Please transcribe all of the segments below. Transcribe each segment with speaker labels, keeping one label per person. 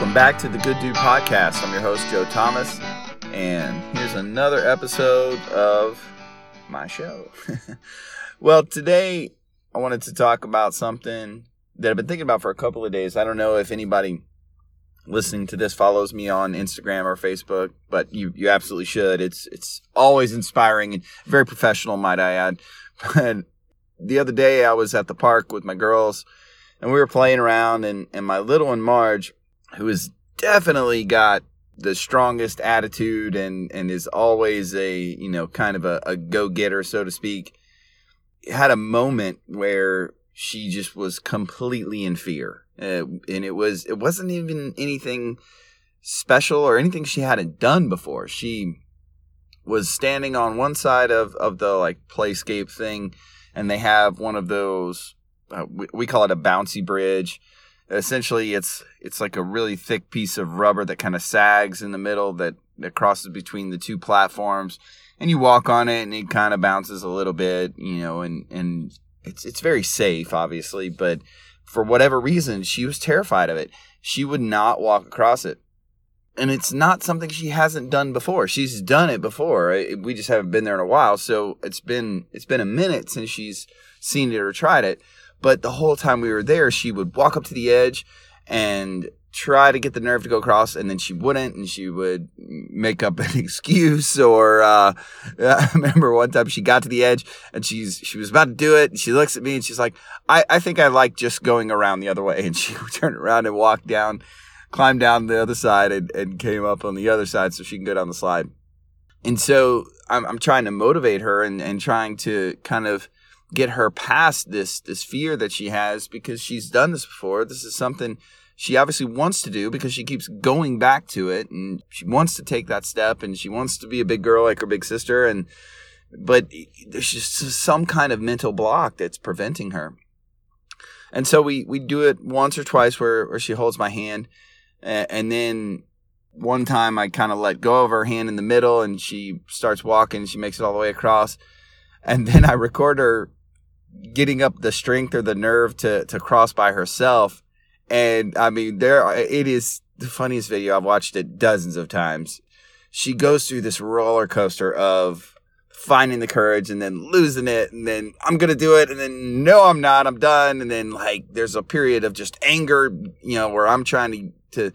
Speaker 1: Welcome back to the Good Dude Podcast. I'm your host, Joe Thomas, and here's another episode of my show. well, today I wanted to talk about something that I've been thinking about for a couple of days. I don't know if anybody listening to this follows me on Instagram or Facebook, but you you absolutely should. It's it's always inspiring and very professional, might I add. But the other day I was at the park with my girls and we were playing around and, and my little one Marge, who has definitely got the strongest attitude and, and is always a, you know, kind of a, a go getter, so to speak, had a moment where she just was completely in fear. Uh, and it was, it wasn't even anything special or anything she hadn't done before. She was standing on one side of, of the like playscape thing and they have one of those uh, we, we call it a bouncy bridge essentially it's it's like a really thick piece of rubber that kind of sags in the middle that that crosses between the two platforms and you walk on it and it kind of bounces a little bit you know and and it's it's very safe obviously but for whatever reason she was terrified of it. She would not walk across it. And it's not something she hasn't done before. She's done it before. We just haven't been there in a while so it's been it's been a minute since she's seen it or tried it but the whole time we were there, she would walk up to the edge and try to get the nerve to go across, and then she wouldn't, and she would make up an excuse. Or uh, I remember one time she got to the edge and she's she was about to do it, and she looks at me and she's like, "I I think I like just going around the other way," and she turned around and walked down, climbed down the other side, and, and came up on the other side so she can go down the slide. And so I'm, I'm trying to motivate her and, and trying to kind of get her past this this fear that she has because she's done this before. This is something she obviously wants to do because she keeps going back to it and she wants to take that step and she wants to be a big girl like her big sister and but there's just some kind of mental block that's preventing her. And so we we do it once or twice where where she holds my hand and then one time I kind of let go of her hand in the middle and she starts walking she makes it all the way across and then I record her getting up the strength or the nerve to to cross by herself. And I mean, there it is the funniest video. I've watched it dozens of times. She goes through this roller coaster of finding the courage and then losing it and then I'm going to do it and then no I'm not I'm done and then like there's a period of just anger you know where I'm trying to to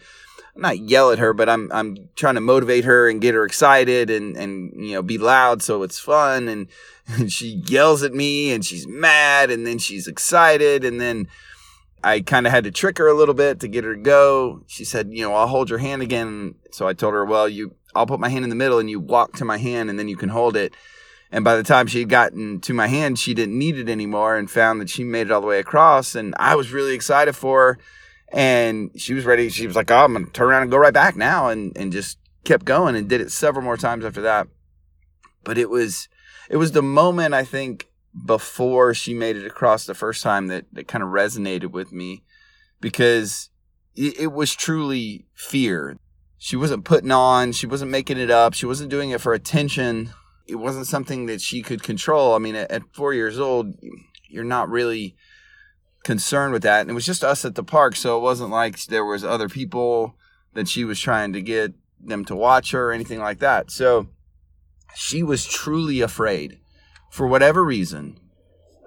Speaker 1: not yell at her but I'm I'm trying to motivate her and get her excited and and you know be loud so it's fun and and she yells at me and she's mad and then she's excited and then I kind of had to trick her a little bit to get her to go. She said, "You know, I'll hold your hand again." So I told her, "Well, you I'll put my hand in the middle and you walk to my hand and then you can hold it." And by the time she had gotten to my hand, she didn't need it anymore and found that she made it all the way across and I was really excited for her and she was ready. She was like, "Oh, I'm going to turn around and go right back now." And and just kept going and did it several more times after that. But it was it was the moment I think before she made it across the first time that, that kind of resonated with me because it, it was truly fear. She wasn't putting on, she wasn't making it up, she wasn't doing it for attention. It wasn't something that she could control. I mean, at, at four years old, you're not really concerned with that. And it was just us at the park, so it wasn't like there was other people that she was trying to get them to watch her or anything like that. So she was truly afraid for whatever reason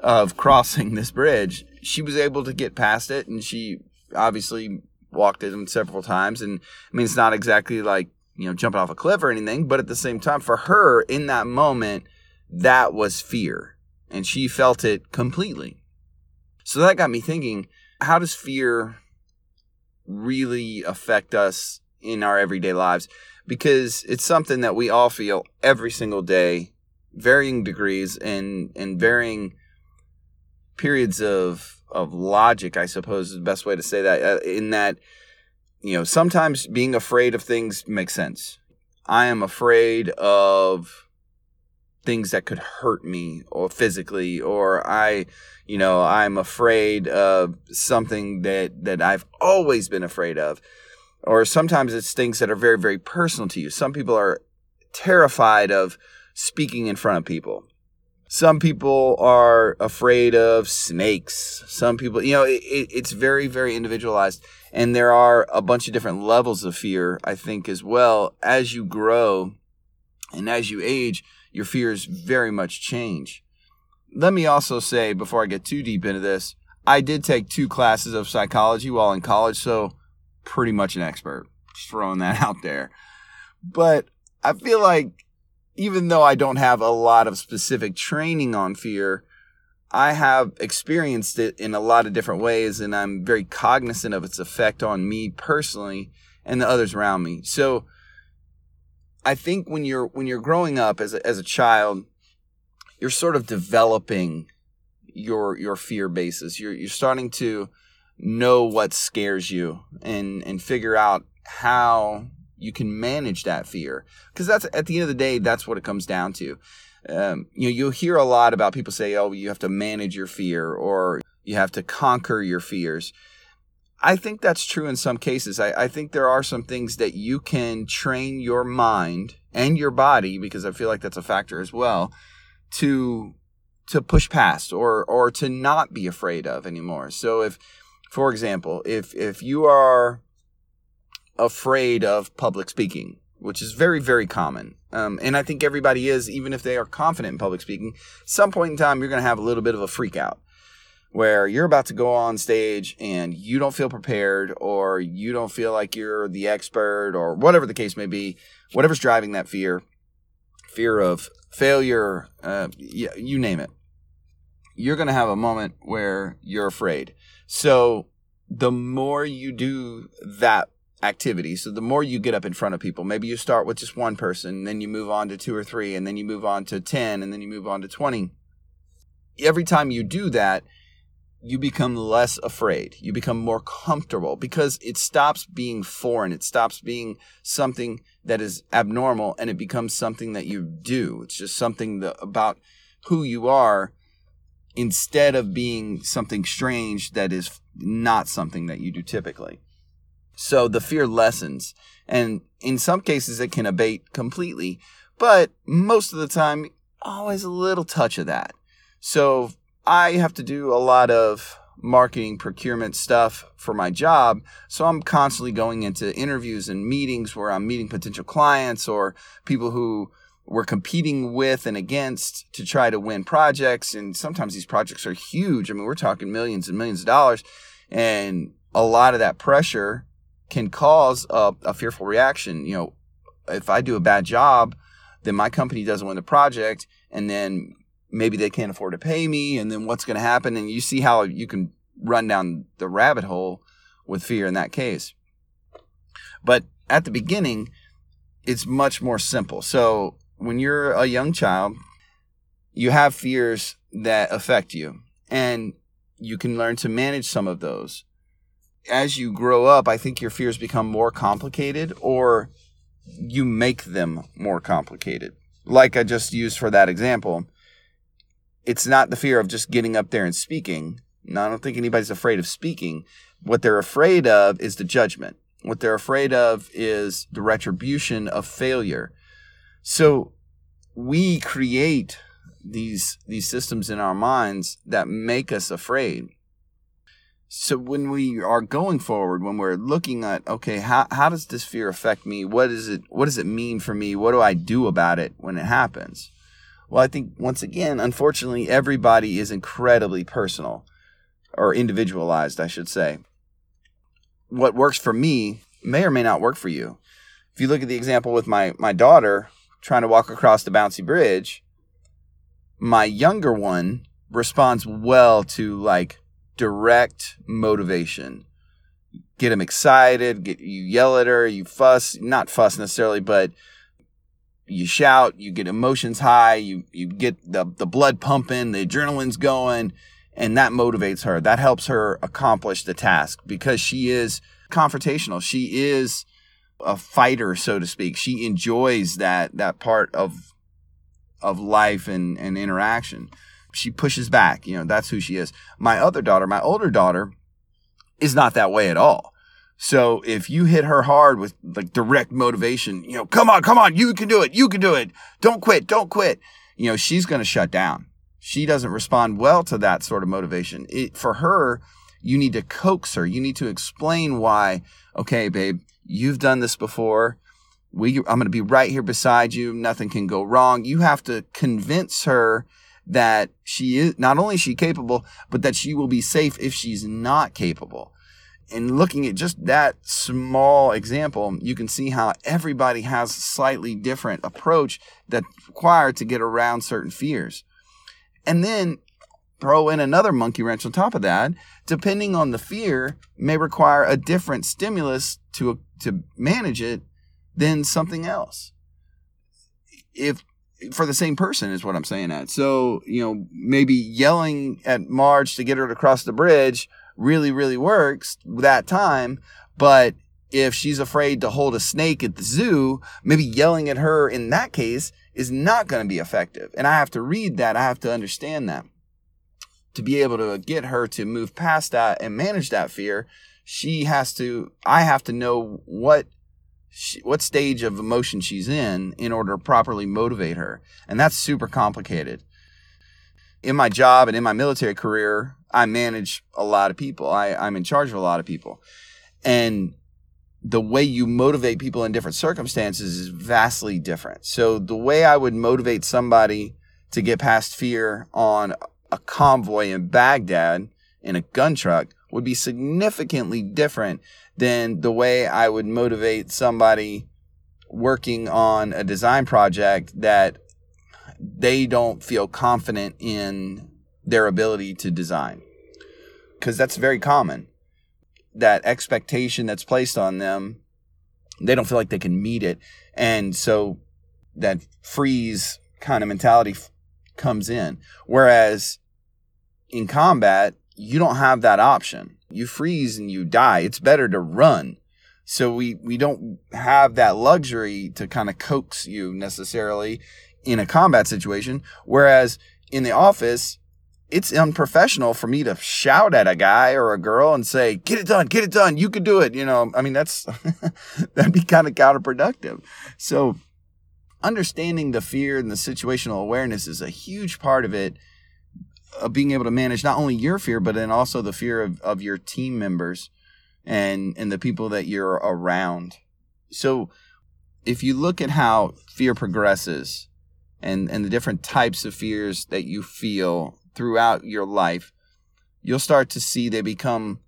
Speaker 1: of crossing this bridge. She was able to get past it and she obviously walked it several times. And I mean, it's not exactly like, you know, jumping off a cliff or anything, but at the same time, for her in that moment, that was fear and she felt it completely. So that got me thinking, how does fear really affect us in our everyday lives? because it's something that we all feel every single day, varying degrees and and varying periods of of logic. I suppose is the best way to say that. Uh, in that, you know, sometimes being afraid of things makes sense. I am afraid of things that could hurt me or physically or I you know I'm afraid of something that that I've always been afraid of or sometimes it's things that are very, very personal to you. Some people are terrified of speaking in front of people. Some people are afraid of snakes. Some people, you know, it, it's very, very individualized. And there are a bunch of different levels of fear, I think, as well. As you grow and as you age, your fears very much change. Let me also say, before I get too deep into this, I did take two classes of psychology while in college, so pretty much an expert. Just throwing that out there. But I feel like even though I don't have a lot of specific training on fear, I have experienced it in a lot of different ways, and I'm very cognizant of its effect on me personally and the others around me. So I think when you're when you're growing up as a, as a child, you're sort of developing your your fear basis. You're you're starting to know what scares you and and figure out how you can manage that fear. Because that's at the end of the day that's what it comes down to. Um, you know you'll hear a lot about people say oh you have to manage your fear or you have to conquer your fears i think that's true in some cases I, I think there are some things that you can train your mind and your body because i feel like that's a factor as well to to push past or or to not be afraid of anymore so if for example if if you are afraid of public speaking, which is very, very common. Um, and I think everybody is, even if they are confident in public speaking, some point in time, you're going to have a little bit of a freak out where you're about to go on stage and you don't feel prepared or you don't feel like you're the expert or whatever the case may be, whatever's driving that fear, fear of failure, uh, you name it. You're going to have a moment where you're afraid. So the more you do that activity. So the more you get up in front of people, maybe you start with just one person, then you move on to two or three, and then you move on to 10, and then you move on to 20. Every time you do that, you become less afraid. You become more comfortable because it stops being foreign. It stops being something that is abnormal and it becomes something that you do. It's just something that, about who you are instead of being something strange that is not something that you do typically. So the fear lessens. And in some cases, it can abate completely. But most of the time, always a little touch of that. So I have to do a lot of marketing procurement stuff for my job. So I'm constantly going into interviews and meetings where I'm meeting potential clients or people who we're competing with and against to try to win projects. And sometimes these projects are huge. I mean, we're talking millions and millions of dollars. And a lot of that pressure can cause a, a fearful reaction. You know, if I do a bad job, then my company doesn't win the project, and then maybe they can't afford to pay me, and then what's going to happen? And you see how you can run down the rabbit hole with fear in that case. But at the beginning, it's much more simple. So when you're a young child, you have fears that affect you, and you can learn to manage some of those as you grow up, I think your fears become more complicated or you make them more complicated. Like I just used for that example, it's not the fear of just getting up there and speaking. No, I don't think anybody's afraid of speaking. What they're afraid of is the judgment. What they're afraid of is the retribution of failure. So we create these these systems in our minds that make us afraid so when we are going forward when we're looking at okay how, how does this fear affect me what is it what does it mean for me what do i do about it when it happens well i think once again unfortunately everybody is incredibly personal or individualized i should say what works for me may or may not work for you if you look at the example with my my daughter trying to walk across the bouncy bridge my younger one responds well to like direct motivation. Get them excited. Get you yell at her. You fuss, not fuss necessarily, but you shout. You get emotions high. You you get the the blood pumping. The adrenaline's going, and that motivates her. That helps her accomplish the task because she is confrontational. She is a fighter, so to speak. She enjoys that that part of of life and, and interaction she pushes back. You know, that's who she is. My other daughter, my older daughter, is not that way at all. So if you hit her hard with like direct motivation, you know, come on, come on, you can do it, you can do it. Don't quit, don't quit. You know, she's going to shut down. she doesn't respond well to that sort of motivation. It, for her, you need to coax her. You need to explain why, okay, babe, you've done this before. We, I'm going to be right here beside you. Nothing can go wrong. You have to convince her that she is not only is she capable, but that she will be safe if she's not capable. And looking at just that small example, you can see how everybody has a slightly different approach that's required to get around certain fears. And then throw in another monkey wrench on top of that, depending on the fear, may require a different stimulus to to manage it than something else. If for the same person is what I'm saying at. So, you know, maybe yelling at Marge to get her to cross the bridge really, really works that time. But if she's afraid to hold a snake at the zoo, maybe yelling at her in that case is not going to be effective. And I have to read that. I have to understand that to be able to get her to move past that and manage that fear, she has to, I have to know what she, what stage of emotion she's in in order to properly motivate her. And that's super complicated. In my job and in my military career, I manage a lot of people. I, I'm in charge of a lot of people. And the way you motivate people in different circumstances is vastly different. So the way I would motivate somebody to get past fear on a convoy in Baghdad in a gun truck would be significantly different than the way I would motivate somebody working on a design project that they don't feel confident in their ability to design. Because that's very common. That expectation that's placed on them, they don't feel like they can meet it. And so that freeze kind of mentality comes in. Whereas in combat, you don't have that option. You freeze and you die. It's better to run. So we, we don't have that luxury to kind of coax you necessarily in a combat situation. Whereas in the office, it's unprofessional for me to shout at a guy or a girl and say, get it done, get it done. You could do it. You know, I mean, that's, that'd be kind of counterproductive. So understanding the fear and the situational awareness is a huge part of it of being able to manage not only your fear, but then also the fear of, of your team members and, and the people that you're around. So if you look at how fear progresses and, and the different types of fears that you feel throughout your life, you'll start to see they become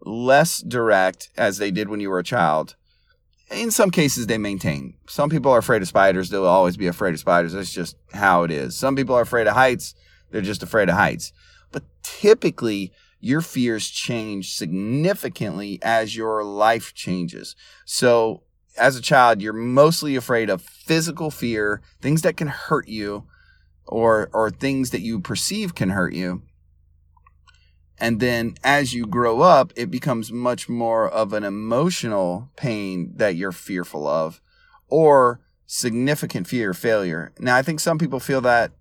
Speaker 1: less direct as they did when you were a child. In some cases, they maintain. Some people are afraid of spiders. They'll always be afraid of spiders. That's just how it is. Some people are afraid of heights. They're just afraid of heights. But typically, your fears change significantly as your life changes. So, as a child, you're mostly afraid of physical fear, things that can hurt you, or or things that you perceive can hurt you. And then as you grow up, it becomes much more of an emotional pain that you're fearful of, or significant fear of failure. Now, I think some people feel that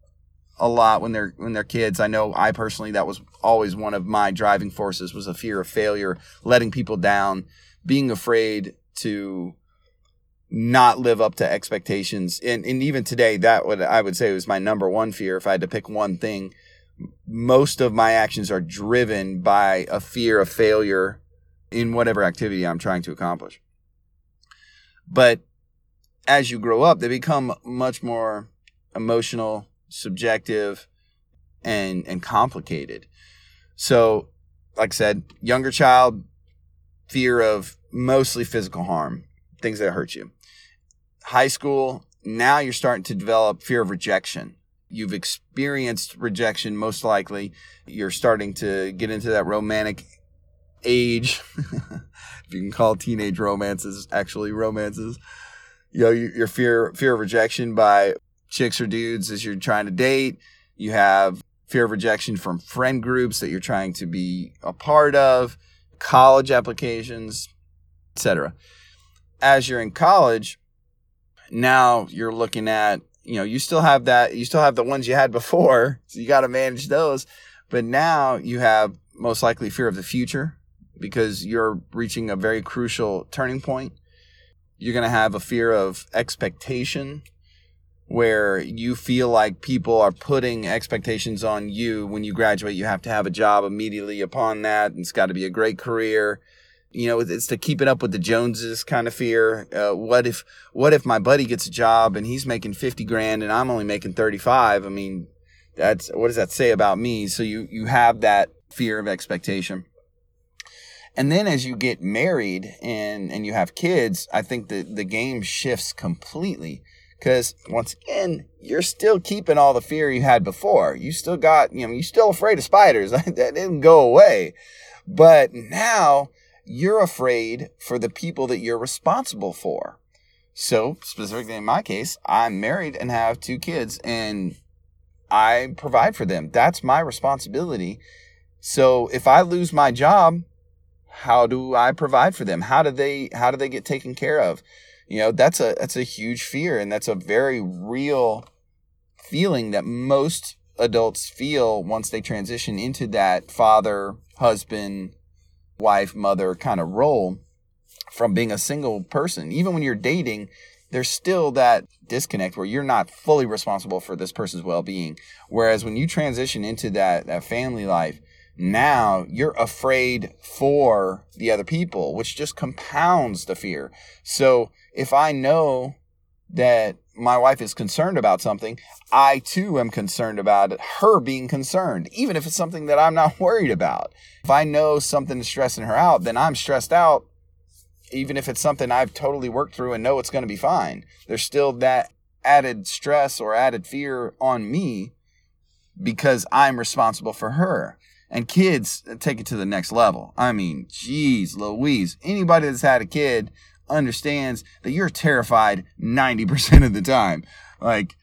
Speaker 1: a lot when they're when they're kids. I know I personally that was always one of my driving forces was a fear of failure, letting people down, being afraid to not live up to expectations. And and even today that would I would say was my number one fear if I had to pick one thing. Most of my actions are driven by a fear of failure in whatever activity I'm trying to accomplish. But as you grow up, they become much more emotional, subjective and and complicated. So, like I said, younger child, fear of mostly physical harm, things that hurt you. High school, now you're starting to develop fear of rejection. You've experienced rejection most likely. You're starting to get into that romantic age, if you can call teenage romances actually romances. You know, your fear fear of rejection by chicks or dudes as you're trying to date. You have fear of rejection from friend groups that you're trying to be a part of, college applications, etc. As you're in college, now you're looking at, you know, you still have that, you still have the ones you had before, so you got to manage those. But now you have most likely fear of the future because you're reaching a very crucial turning point. You're going to have a fear of expectation where you feel like people are putting expectations on you when you graduate. You have to have a job immediately upon that. And it's got to be a great career. You know, it's to keep it up with the Joneses kind of fear. Uh, what if, what if my buddy gets a job and he's making 50 grand and I'm only making 35? I mean, that's, what does that say about me? So you, you have that fear of expectation. And then as you get married and, and you have kids, I think the, the game shifts completely because once again, you're still keeping all the fear you had before. You still got, you know, you're still afraid of spiders. that didn't go away. But now you're afraid for the people that you're responsible for. So, specifically in my case, I'm married and have two kids and I provide for them. That's my responsibility. So, if I lose my job, how do I provide for them? How do they how do they get taken care of? You know, that's a that's a huge fear and that's a very real feeling that most adults feel once they transition into that father, husband, wife, mother kind of role from being a single person. Even when you're dating, there's still that disconnect where you're not fully responsible for this person's well-being. Whereas when you transition into that that family life, now you're afraid for the other people, which just compounds the fear. So if I know that my wife is concerned about something, I too am concerned about her being concerned, even if it's something that I'm not worried about. If I know something is stressing her out, then I'm stressed out, even if it's something I've totally worked through and know it's going to be fine. There's still that added stress or added fear on me because I'm responsible for her. And kids take it to the next level. I mean, geez, Louise, anybody that's had a kid understands that you're terrified 90% of the time. Like,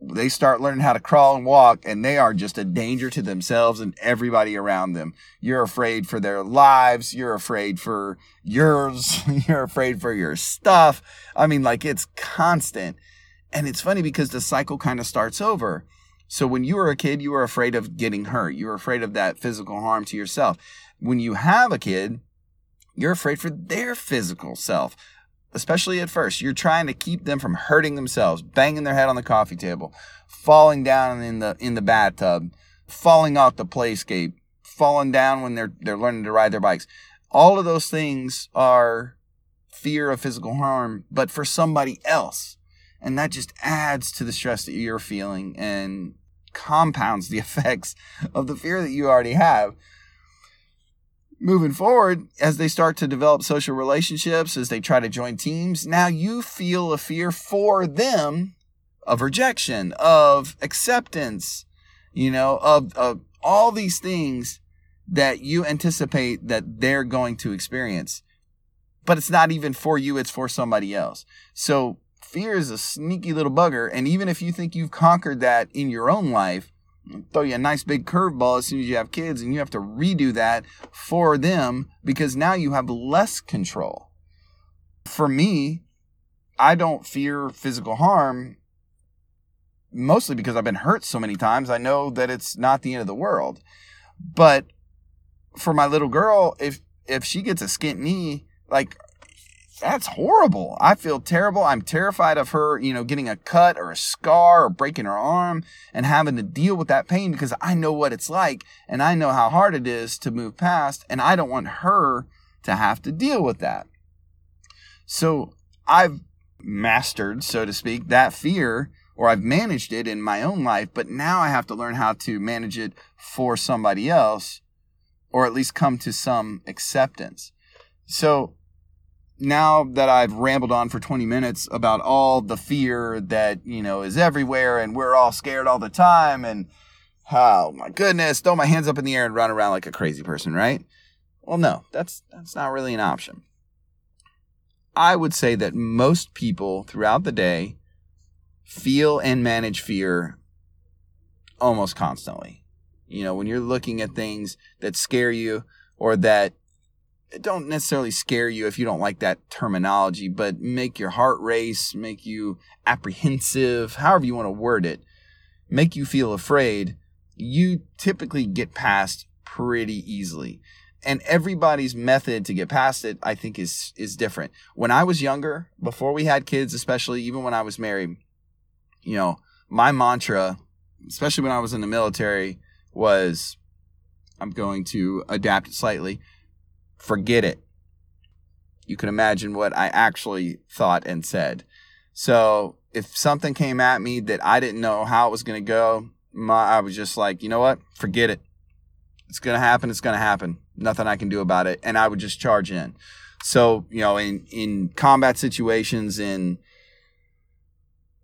Speaker 1: they start learning how to crawl and walk and they are just a danger to themselves and everybody around them. You're afraid for their lives. You're afraid for yours. You're afraid for your stuff. I mean, like it's constant. And it's funny because the cycle kind of starts over. So when you were a kid, you were afraid of getting hurt. You were afraid of that physical harm to yourself. When you have a kid, you're afraid for their physical self, especially at first. You're trying to keep them from hurting themselves, banging their head on the coffee table, falling down in the in the bathtub, falling off the playscape, falling down when they're they're learning to ride their bikes. All of those things are fear of physical harm, but for somebody else. And that just adds to the stress that you're feeling and compounds the effects of the fear that you already have moving forward, as they start to develop social relationships, as they try to join teams, now you feel a fear for them of rejection, of acceptance, you know, of, of all these things that you anticipate that they're going to experience. But it's not even for you, it's for somebody else. So fear is a sneaky little bugger. And even if you think you've conquered that in your own life, throw you a nice big curveball as soon as you have kids and you have to redo that for them because now you have less control. For me, I don't fear physical harm mostly because I've been hurt so many times. I know that it's not the end of the world. But for my little girl, if if she gets a skint knee, like that's horrible. I feel terrible. I'm terrified of her, you know, getting a cut or a scar or breaking her arm and having to deal with that pain because I know what it's like and I know how hard it is to move past and I don't want her to have to deal with that. So I've mastered, so to speak, that fear or I've managed it in my own life, but now I have to learn how to manage it for somebody else or at least come to some acceptance. So now that I've rambled on for 20 minutes about all the fear that, you know, is everywhere and we're all scared all the time and oh my goodness, throw my hands up in the air and run around like a crazy person, right? Well, no, that's that's not really an option. I would say that most people throughout the day feel and manage fear almost constantly. You know, when you're looking at things that scare you or that don't necessarily scare you if you don't like that terminology, but make your heart race, make you apprehensive, however you want to word it, make you feel afraid, you typically get past pretty easily. And everybody's method to get past it, I think, is is different. When I was younger, before we had kids, especially even when I was married, you know, my mantra, especially when I was in the military, was I'm going to adapt it slightly. Forget it. You can imagine what I actually thought and said. So if something came at me that I didn't know how it was going to go, my, I was just like, you know what? Forget it. It's going to happen. It's going to happen. Nothing I can do about it. And I would just charge in. So, you know, in, in combat situations, in,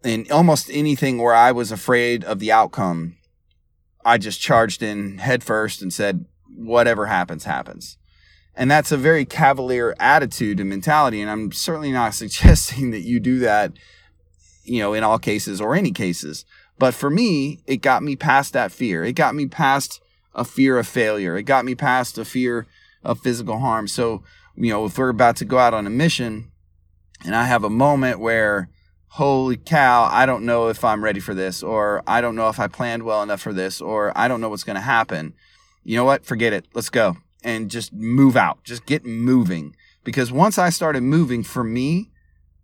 Speaker 1: in almost anything where I was afraid of the outcome, I just charged in headfirst and said, whatever happens, happens. And that's a very cavalier attitude and mentality. And I'm certainly not suggesting that you do that, you know, in all cases or any cases. But for me, it got me past that fear. It got me past a fear of failure. It got me past a fear of physical harm. So, you know, if we're about to go out on a mission and I have a moment where, holy cow, I don't know if I'm ready for this, or I don't know if I planned well enough for this, or I don't know what's going to happen. You know what? Forget it. Let's go and just move out. Just get moving. Because once I started moving for me,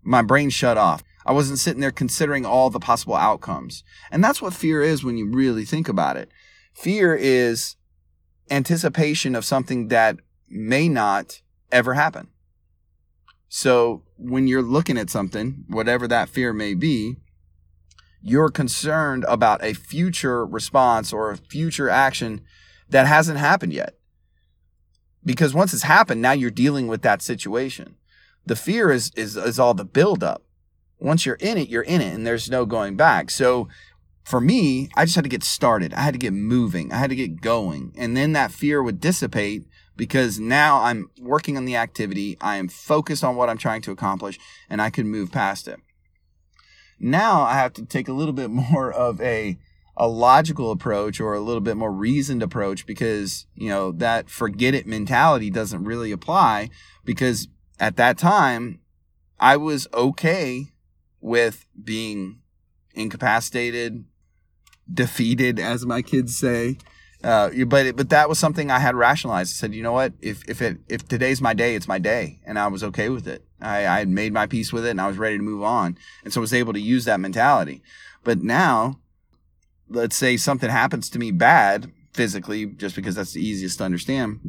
Speaker 1: my brain shut off. I wasn't sitting there considering all the possible outcomes. And that's what fear is when you really think about it. Fear is anticipation of something that may not ever happen. So when you're looking at something, whatever that fear may be, you're concerned about a future response or a future action that hasn't happened yet. Because once it's happened, now you're dealing with that situation. The fear is is is all the buildup. Once you're in it, you're in it, and there's no going back. So for me, I just had to get started. I had to get moving. I had to get going. And then that fear would dissipate because now I'm working on the activity. I am focused on what I'm trying to accomplish and I can move past it. Now I have to take a little bit more of a a logical approach or a little bit more reasoned approach because, you know, that forget it mentality doesn't really apply because at that time I was okay with being incapacitated, defeated, as my kids say. Uh, but but that was something I had rationalized. I said, you know what? If if it if today's my day, it's my day, and I was okay with it. I, I had made my peace with it, and I was ready to move on, and so I was able to use that mentality. But now let's say something happens to me bad physically, just because that's the easiest to understand,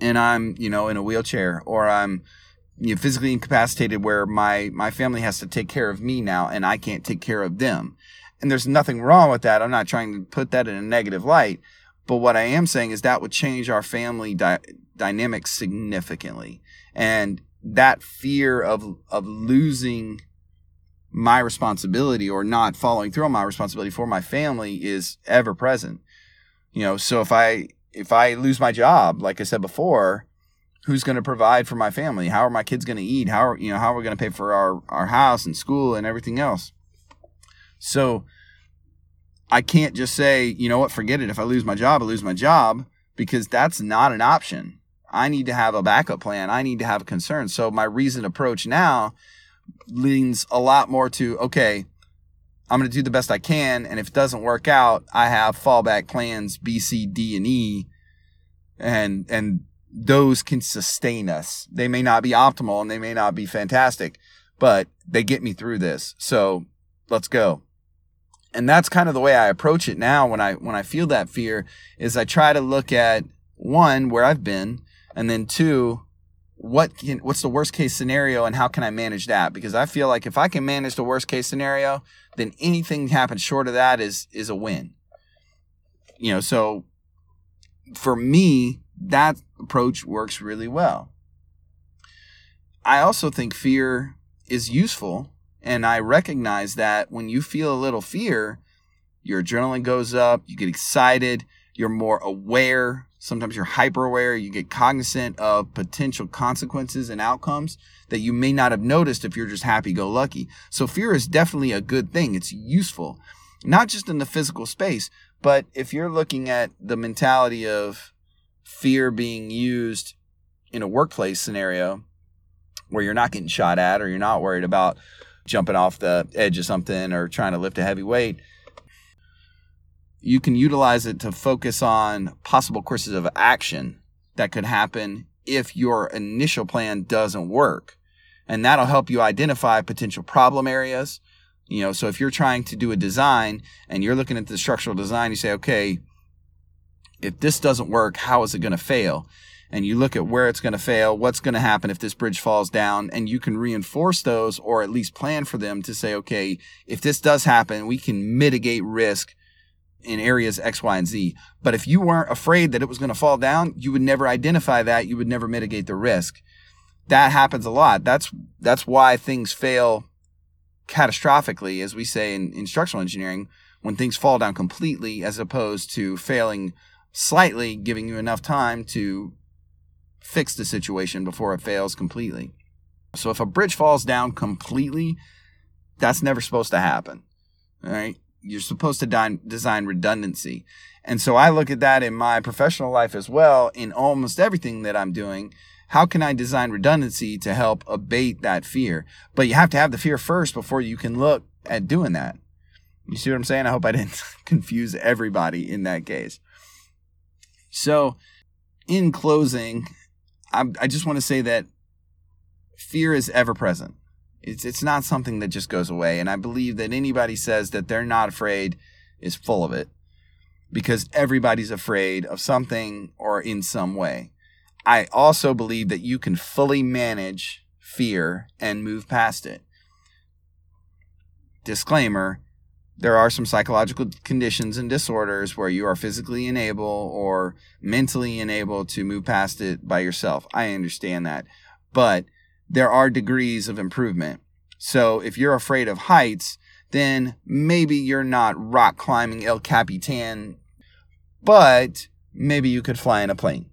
Speaker 1: and I'm, you know, in a wheelchair or I'm you know, physically incapacitated where my, my family has to take care of me now and I can't take care of them. And there's nothing wrong with that. I'm not trying to put that in a negative light. But what I am saying is that would change our family di- dynamics significantly. And that fear of, of losing my responsibility or not following through on my responsibility for my family is ever present. You know, so if I if I lose my job, like I said before, who's going to provide for my family? How are my kids going to eat? How are you know how are we going to pay for our our house and school and everything else? So I can't just say, you know what, forget it. If I lose my job, I lose my job because that's not an option. I need to have a backup plan. I need to have a concern. So my reasoned approach now leans a lot more to okay, I'm going to do the best I can, and if it doesn't work out, I have fallback plans B, C, D, and E, and and those can sustain us. They may not be optimal and they may not be fantastic, but they get me through this. So let's go. And that's kind of the way I approach it now when I when I feel that fear is I try to look at one where I've been and then two what can what's the worst case scenario and how can I manage that? Because I feel like if I can manage the worst case scenario, then anything happens short of that is is a win. You know, so for me, that approach works really well. I also think fear is useful, and I recognize that when you feel a little fear, your adrenaline goes up, you get excited, you're more aware. Sometimes you're hyper aware. You get cognizant of potential consequences and outcomes that you may not have noticed if you're just happy go lucky. So fear is definitely a good thing. It's useful, not just in the physical space, but if you're looking at the mentality of fear being used in a workplace scenario where you're not getting shot at or you're not worried about jumping off the edge of something or trying to lift a heavy weight you can utilize it to focus on possible courses of action that could happen if your initial plan doesn't work. And that'll help you identify potential problem areas You know, so if you're trying to do a design and you're looking at the structural design, you say, okay, if this doesn't work, how is it going to fail? And you look at where it's going to fail, what's going to happen if this bridge falls down, and you can reinforce those or at least plan for them to say, okay, if this does happen, we can mitigate risk in areas X, Y, and Z. But if you weren't afraid that it was going to fall down, you would never identify that. You would never mitigate the risk. That happens a lot. That's that's why things fail catastrophically, as we say in instructional engineering, when things fall down completely, as opposed to failing slightly, giving you enough time to fix the situation before it fails completely. So if a bridge falls down completely, that's never supposed to happen. All right. You're supposed to design redundancy. And so I look at that in my professional life as well, in almost everything that I'm doing. How can I design redundancy to help abate that fear? But you have to have the fear first before you can look at doing that. You see what I'm saying? I hope I didn't confuse everybody in that case. So, in closing, I, I just want to say that fear is ever present. It's it's not something that just goes away, and I believe that anybody says that they're not afraid is full of it, because everybody's afraid of something or in some way. I also believe that you can fully manage fear and move past it. Disclaimer there are some psychological conditions and disorders where you are physically unable or mentally unable to move past it by yourself. I understand that. But there are degrees of improvement. So if you're afraid of heights, then maybe you're not rock climbing El Capitan, but maybe you could fly in a plane.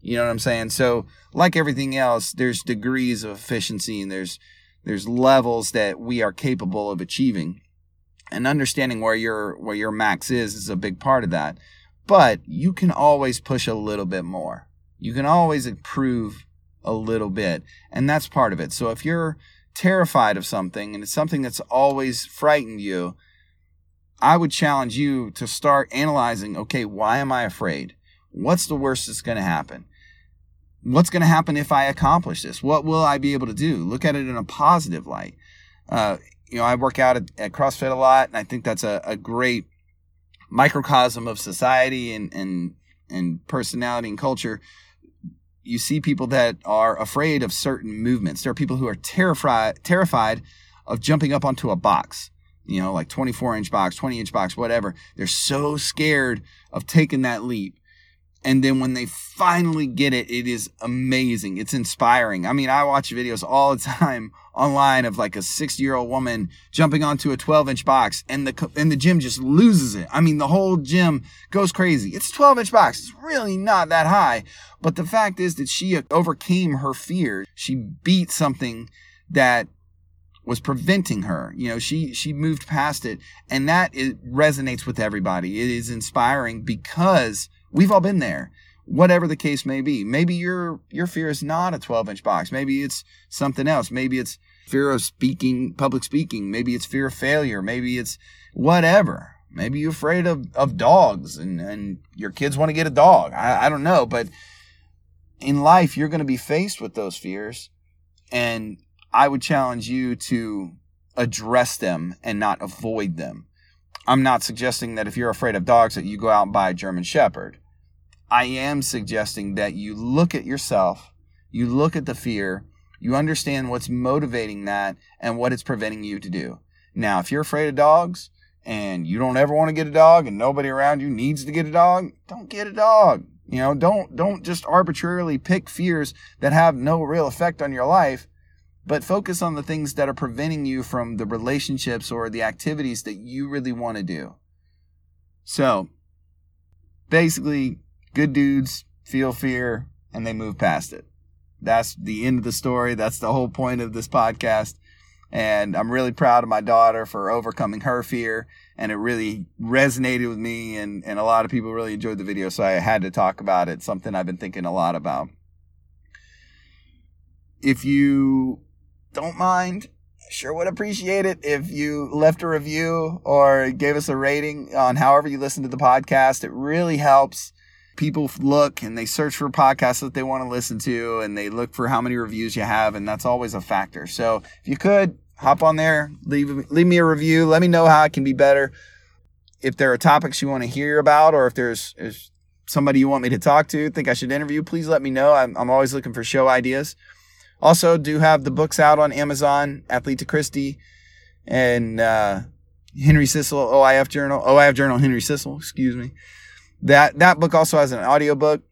Speaker 1: You know what I'm saying? So, like everything else, there's degrees of efficiency and there's there's levels that we are capable of achieving. And understanding where your where your max is is a big part of that. But you can always push a little bit more. You can always improve a little bit. And that's part of it. So if you're terrified of something and it's something that's always frightened you, I would challenge you to start analyzing okay, why am I afraid? What's the worst that's going to happen? what's going to happen if I accomplish this? What will I be able to do? Look at it in a positive light. Uh, you know, I work out at, at, CrossFit a lot, and I think that's a, a great microcosm of society and, and, and personality and culture. You see people that are afraid of certain movements. There are people who are terrified, terrified of jumping up onto a box, you know, like 24 inch box, 20 inch box, whatever. They're so scared of taking that leap and then when they finally get it, it is amazing. It's inspiring. I mean, I watch videos all the time online of like a 60 year old woman jumping onto a 12 inch box and the, and the gym just loses it. I mean, the whole gym goes crazy. It's a 12 inch box. It's really not that high. But the fact is that she uh, overcame her fear. She beat something that was preventing her. You know, she she moved past it, and that it resonates with everybody. It is inspiring because We've all been there. Whatever the case may be. Maybe your your fear is not a 12 inch box. Maybe it's something else. Maybe it's fear of speaking, public speaking. Maybe it's fear of failure. Maybe it's whatever. Maybe you're afraid of, of dogs and, and your kids want to get a dog. I, I don't know. But in life, you're going to be faced with those fears. And I would challenge you to address them and not avoid them. I'm not suggesting that if you're afraid of dogs that you go out and buy a German Shepherd. I am suggesting that you look at yourself, you look at the fear, you understand what's motivating that and what it's preventing you to do. Now, if you're afraid of dogs and you don't ever want to get a dog and nobody around you needs to get a dog, don't get a dog. You know, don't don't just arbitrarily pick fears that have no real effect on your life, but focus on the things that are preventing you from the relationships or the activities that you really want to do. So, basically, good dudes feel fear and they move past it. That's the end of the story. That's the whole point of this podcast. And I'm really proud of my daughter for overcoming her fear. And it really resonated with me. And, and a lot of people really enjoyed the video. So I had to talk about it. Something I've been thinking a lot about. If you don't mind, sure would appreciate it if you left a review or gave us a rating on however you listen to the podcast. It really helps. People look and they search for podcasts that they want to listen to and they look for how many reviews you have, and that's always a factor. So if you could, hop on there, leave leave me a review. Let me know how I can be better. If there are topics you want to hear about, or if there's, somebody you want me to talk to, think I should interview, please let me know. I'm, I'm always looking for show ideas. Also, do have the books out on Amazon, Athlete to Christie, and uh, Henry Sissel OIF Journal, OIF Journal Henry Sissel, excuse me. That that book also has an audiobook.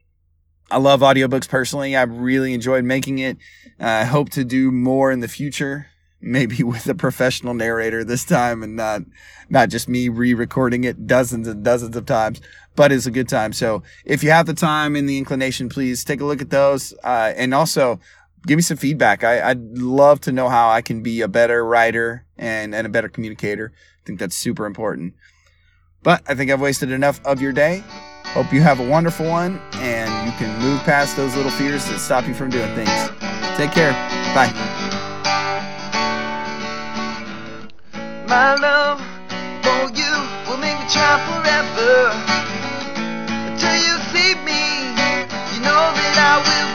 Speaker 1: I love audiobooks personally. I've really enjoyed making it. Uh, I hope to do more in the future, maybe with a professional narrator this time and not not just me re-recording it dozens and dozens of times, but it's a good time. So if you have the time and the inclination, please take a look at those. Uh, and also give me some feedback. I, would love to know how I can be a better writer and, and a better communicator. I think that's super important. But I think I've wasted enough of your day. Hope you have a wonderful one and you can move past those little fears that stop you from doing things. Take care. Bye. My love for you will make me try forever. Until you see me, you know that I will.